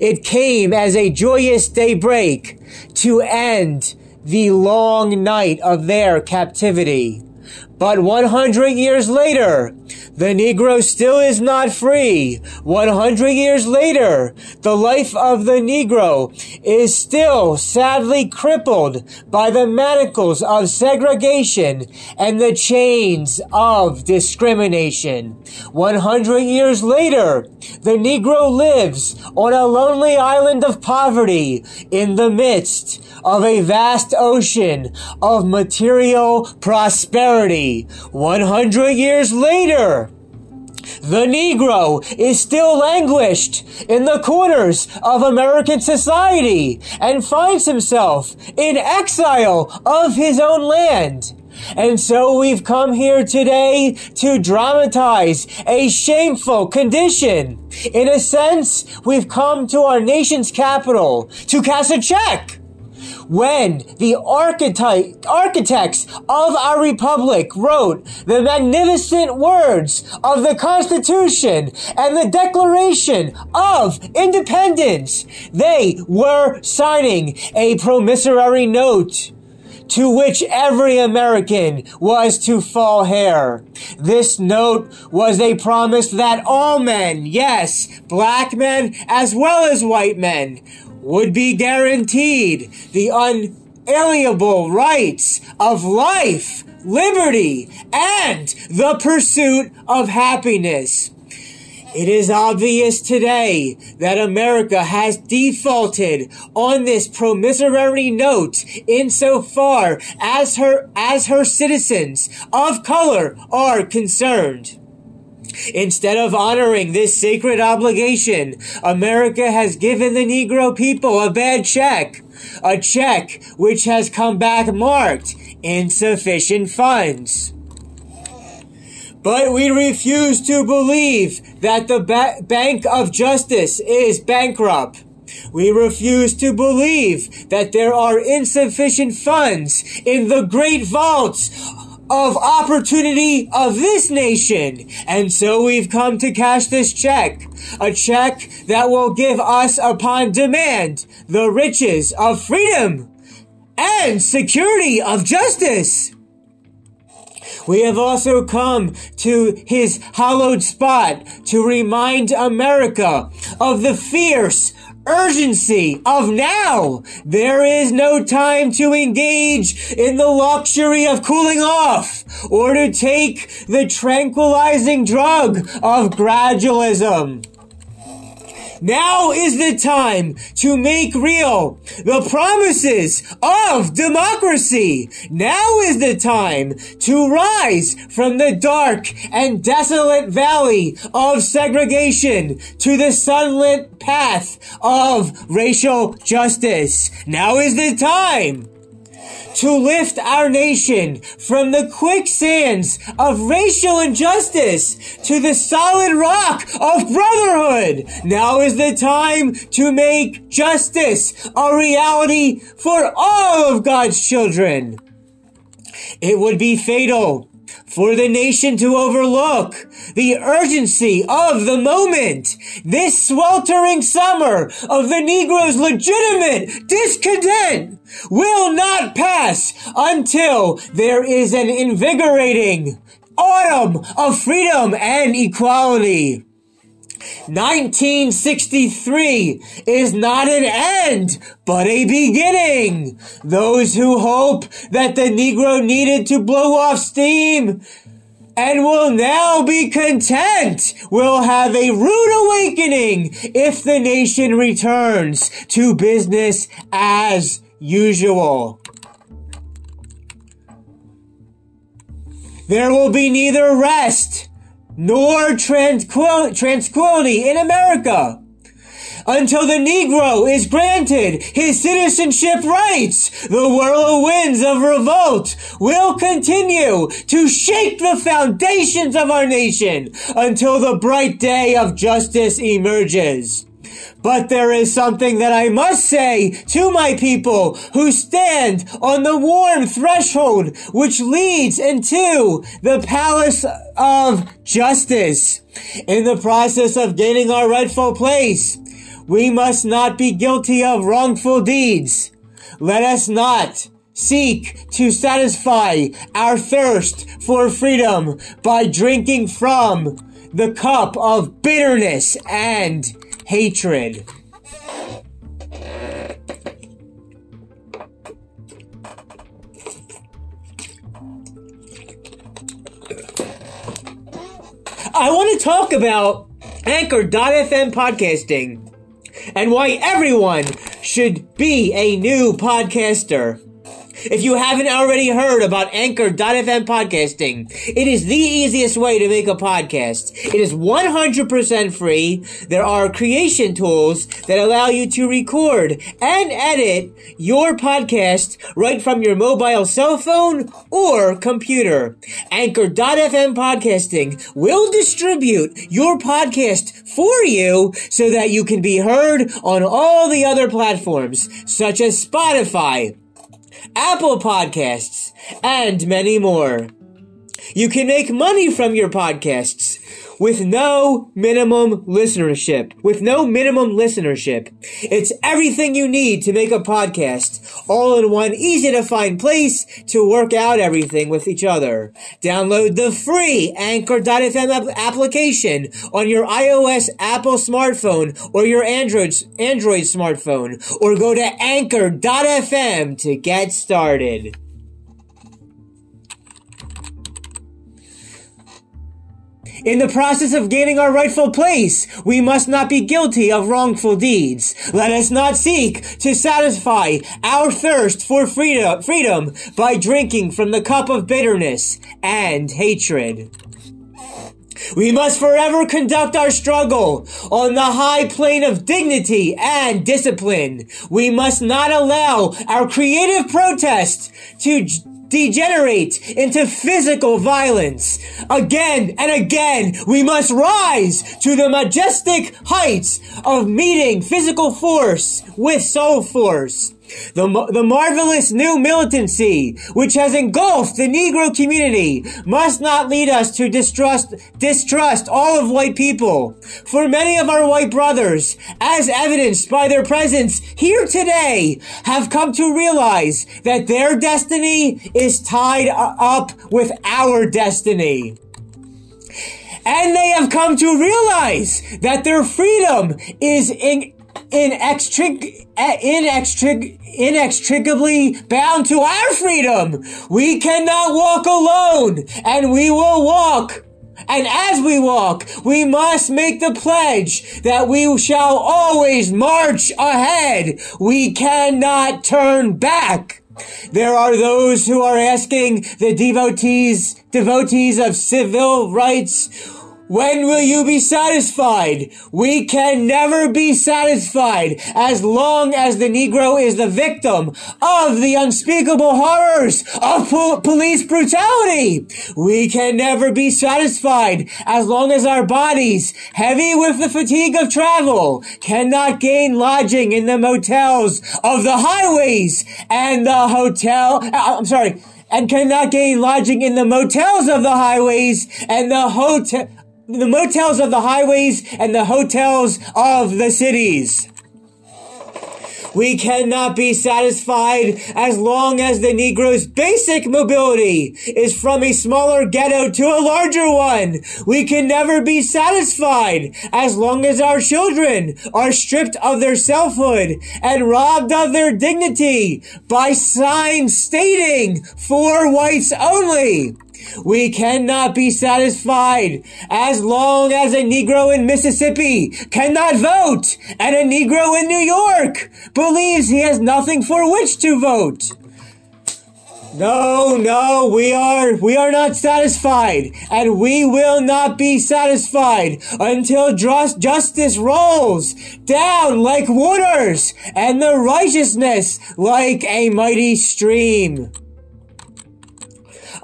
It came as a joyous daybreak to end the long night of their captivity. But 100 years later, the Negro still is not free. 100 years later, the life of the Negro is still sadly crippled by the manacles of segregation and the chains of discrimination. 100 years later, the Negro lives on a lonely island of poverty in the midst of a vast ocean of material prosperity. 100 years later, the Negro is still languished in the corners of American society and finds himself in exile of his own land. And so we've come here today to dramatize a shameful condition. In a sense, we've come to our nation's capital to cast a check when the architects of our republic wrote the magnificent words of the Constitution and the Declaration of Independence, they were signing a promissory note to which every American was to fall heir. This note was a promise that all men, yes, black men as well as white men, would be guaranteed the unalienable rights of life, liberty, and the pursuit of happiness. It is obvious today that America has defaulted on this promissory note insofar as her, as her citizens of color are concerned. Instead of honoring this sacred obligation, America has given the Negro people a bad check. A check which has come back marked insufficient funds. But we refuse to believe that the ba- Bank of Justice is bankrupt. We refuse to believe that there are insufficient funds in the great vaults of opportunity of this nation. And so we've come to cash this check. A check that will give us upon demand the riches of freedom and security of justice. We have also come to his hallowed spot to remind America of the fierce urgency of now. There is no time to engage in the luxury of cooling off or to take the tranquilizing drug of gradualism. Now is the time to make real the promises of democracy. Now is the time to rise from the dark and desolate valley of segregation to the sunlit path of racial justice. Now is the time to lift our nation from the quicksands of racial injustice to the solid rock of brotherhood. Now is the time to make justice a reality for all of God's children. It would be fatal for the nation to overlook the urgency of the moment. This sweltering summer of the Negro's legitimate discontent will not pass until there is an invigorating autumn of freedom and equality. 1963 is not an end, but a beginning. Those who hope that the Negro needed to blow off steam and will now be content will have a rude awakening if the nation returns to business as usual. There will be neither rest nor tranquil- tranquility in America until the Negro is granted his citizenship rights. The whirlwinds of revolt will continue to shake the foundations of our nation until the bright day of justice emerges. But there is something that I must say to my people who stand on the warm threshold which leads into the palace of justice. In the process of gaining our rightful place, we must not be guilty of wrongful deeds. Let us not seek to satisfy our thirst for freedom by drinking from the cup of bitterness and hatred. I want to talk about Anchor.fm podcasting and why everyone should be a new podcaster. If you haven't already heard about Anchor.fm podcasting, it is the easiest way to make a podcast. It is 100% free. There are creation tools that allow you to record and edit your podcast right from your mobile cell phone or computer. Anchor.fm podcasting will distribute your podcast for you so that you can be heard on all the other platforms such as Spotify, Apple Podcasts, and many more. You can make money from your podcasts with no minimum listenership. With no minimum listenership. It's everything you need to make a podcast, all in one easy to find place to work out everything with each other. Download the free Anchor.fm application on your iOS Apple smartphone or your Android, Android smartphone, or go to Anchor.fm to get started. In the process of gaining our rightful place, we must not be guilty of wrongful deeds. Let us not seek to satisfy our thirst for freedom, freedom by drinking from the cup of bitterness and hatred. We must forever conduct our struggle on the high plane of dignity and discipline. We must not allow our creative protest to degenerate into physical violence. Again and again, we must rise to the majestic heights of meeting physical force with soul force. The, the marvelous new militancy, which has engulfed the Negro community, must not lead us to distrust, distrust all of white people. For many of our white brothers, as evidenced by their presence here today, have come to realize that their destiny is tied up with our destiny. And they have come to realize that their freedom is in, inextric- inextric- inextricably bound to our freedom. We cannot walk alone, and we will walk. And as we walk, we must make the pledge that we shall always march ahead. We cannot turn back. There are those who are asking the devotees, devotees of civil rights, when will you be satisfied? We can never be satisfied as long as the Negro is the victim of the unspeakable horrors of po- police brutality. We can never be satisfied as long as our bodies, heavy with the fatigue of travel, cannot gain lodging in the motels of the highways and the hotel, uh, I'm sorry, and cannot gain lodging in the motels of the highways and the hotel, the motels of the highways and the hotels of the cities. We cannot be satisfied as long as the Negro's basic mobility is from a smaller ghetto to a larger one. We can never be satisfied as long as our children are stripped of their selfhood and robbed of their dignity by signs stating for whites only. We cannot be satisfied as long as a Negro in Mississippi cannot vote and a Negro in New York believes he has nothing for which to vote. No, no, we are, we are not satisfied, and we will not be satisfied until just, justice rolls down like waters, and the righteousness like a mighty stream.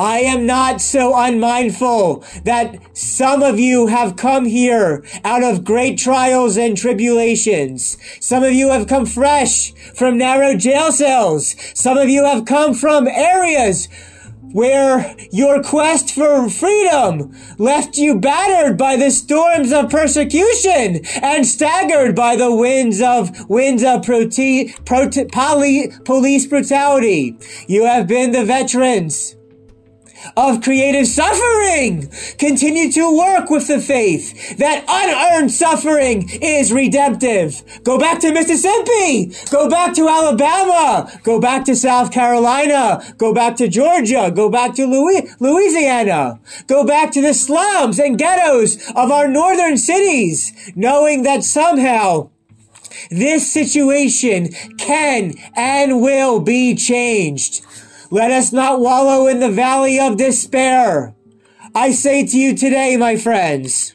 I am not so unmindful that some of you have come here out of great trials and tribulations. Some of you have come fresh from narrow jail cells. Some of you have come from areas where your quest for freedom left you battered by the storms of persecution and staggered by the winds of winds of prote, prote, poly, police brutality. You have been the veterans of creative suffering. Continue to work with the faith that unearned suffering is redemptive. Go back to Mississippi. Go back to Alabama. Go back to South Carolina. Go back to Georgia. Go back to Louisiana. Go back to the slums and ghettos of our northern cities, knowing that somehow this situation can and will be changed. Let us not wallow in the valley of despair. I say to you today, my friends,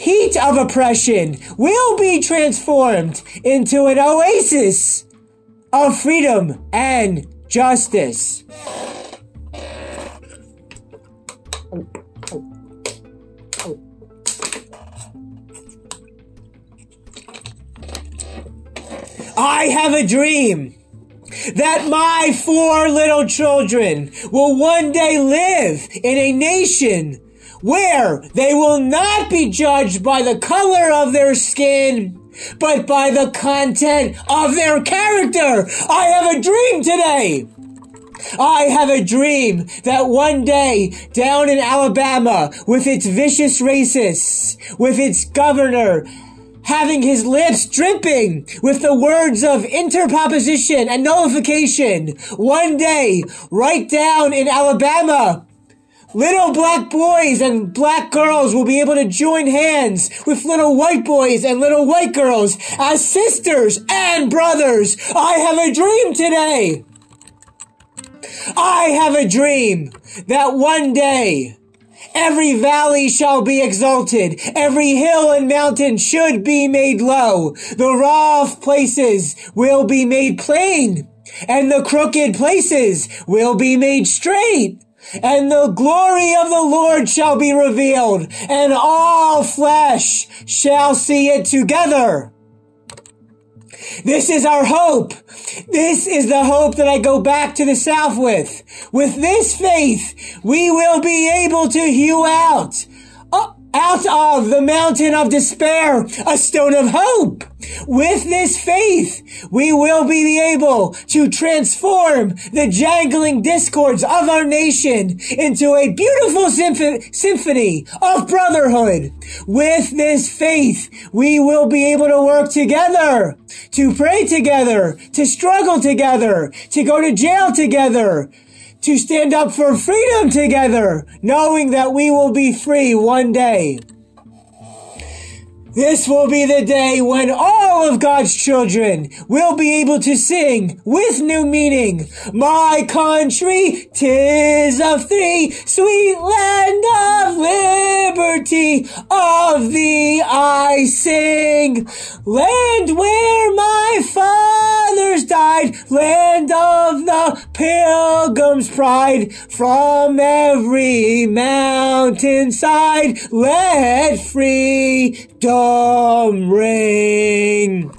heat of oppression will be transformed into an oasis of freedom and justice. I have a dream that my four little children will one day live in a nation where they will not be judged by the color of their skin, but by the content of their character. I have a dream today. I have a dream that one day down in Alabama with its vicious racists, with its governor having his lips dripping with the words of interproposition and nullification, one day right down in Alabama Little black boys and black girls will be able to join hands with little white boys and little white girls as sisters and brothers. I have a dream today. I have a dream that one day every valley shall be exalted, every hill and mountain should be made low, the rough places will be made plain, and the crooked places will be made straight and the glory of the Lord shall be revealed, and all flesh shall see it together. This is our hope. This is the hope that I go back to the South with. With this faith, we will be able to hew out oh, out of the mountain of despair, a stone of hope. With this faith, we will be able to transform the jangling discords of our nation into a beautiful symphony of brotherhood. With this faith, we will be able to work together, to pray together, to struggle together, to go to jail together, to stand up for freedom together, knowing that we will be free one day. This will be the day when all of God's children will be able to sing with new meaning. My country, tis of thee, sweet land of liberty. of thee I sing. Land where my fathers died, land of the pilgrim's pride, from every mountainside, let freedom ring.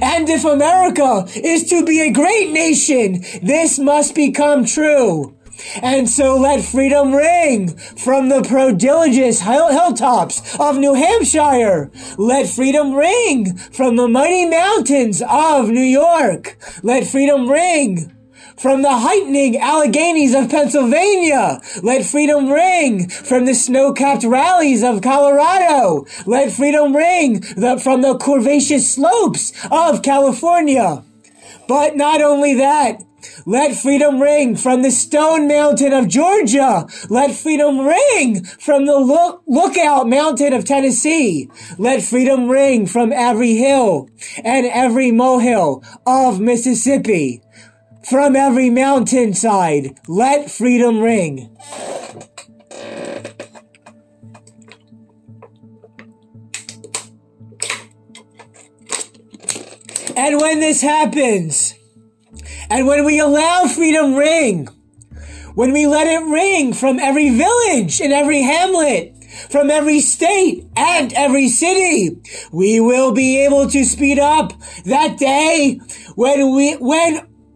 And if America is to be a great nation, this must become true. And so let freedom ring from the prodigious hilltops of New Hampshire. Let freedom ring from the mighty mountains of New York. Let freedom ring from the heightening Alleghenies of Pennsylvania. Let freedom ring from the snow-capped valleys of Colorado. Let freedom ring the, from the curvaceous slopes of California. But not only that, let freedom ring from the stone mountain of Georgia. Let freedom ring from the look, lookout mountain of Tennessee. Let freedom ring from every hill and every molehill of Mississippi. From every mountainside, let freedom ring. And when this happens, and when we allow freedom ring, when we let it ring from every village and every hamlet, from every state and every city, we will be able to speed up that day when we, when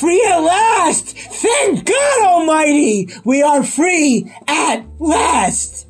Free at last! Thank God Almighty! We are free at last!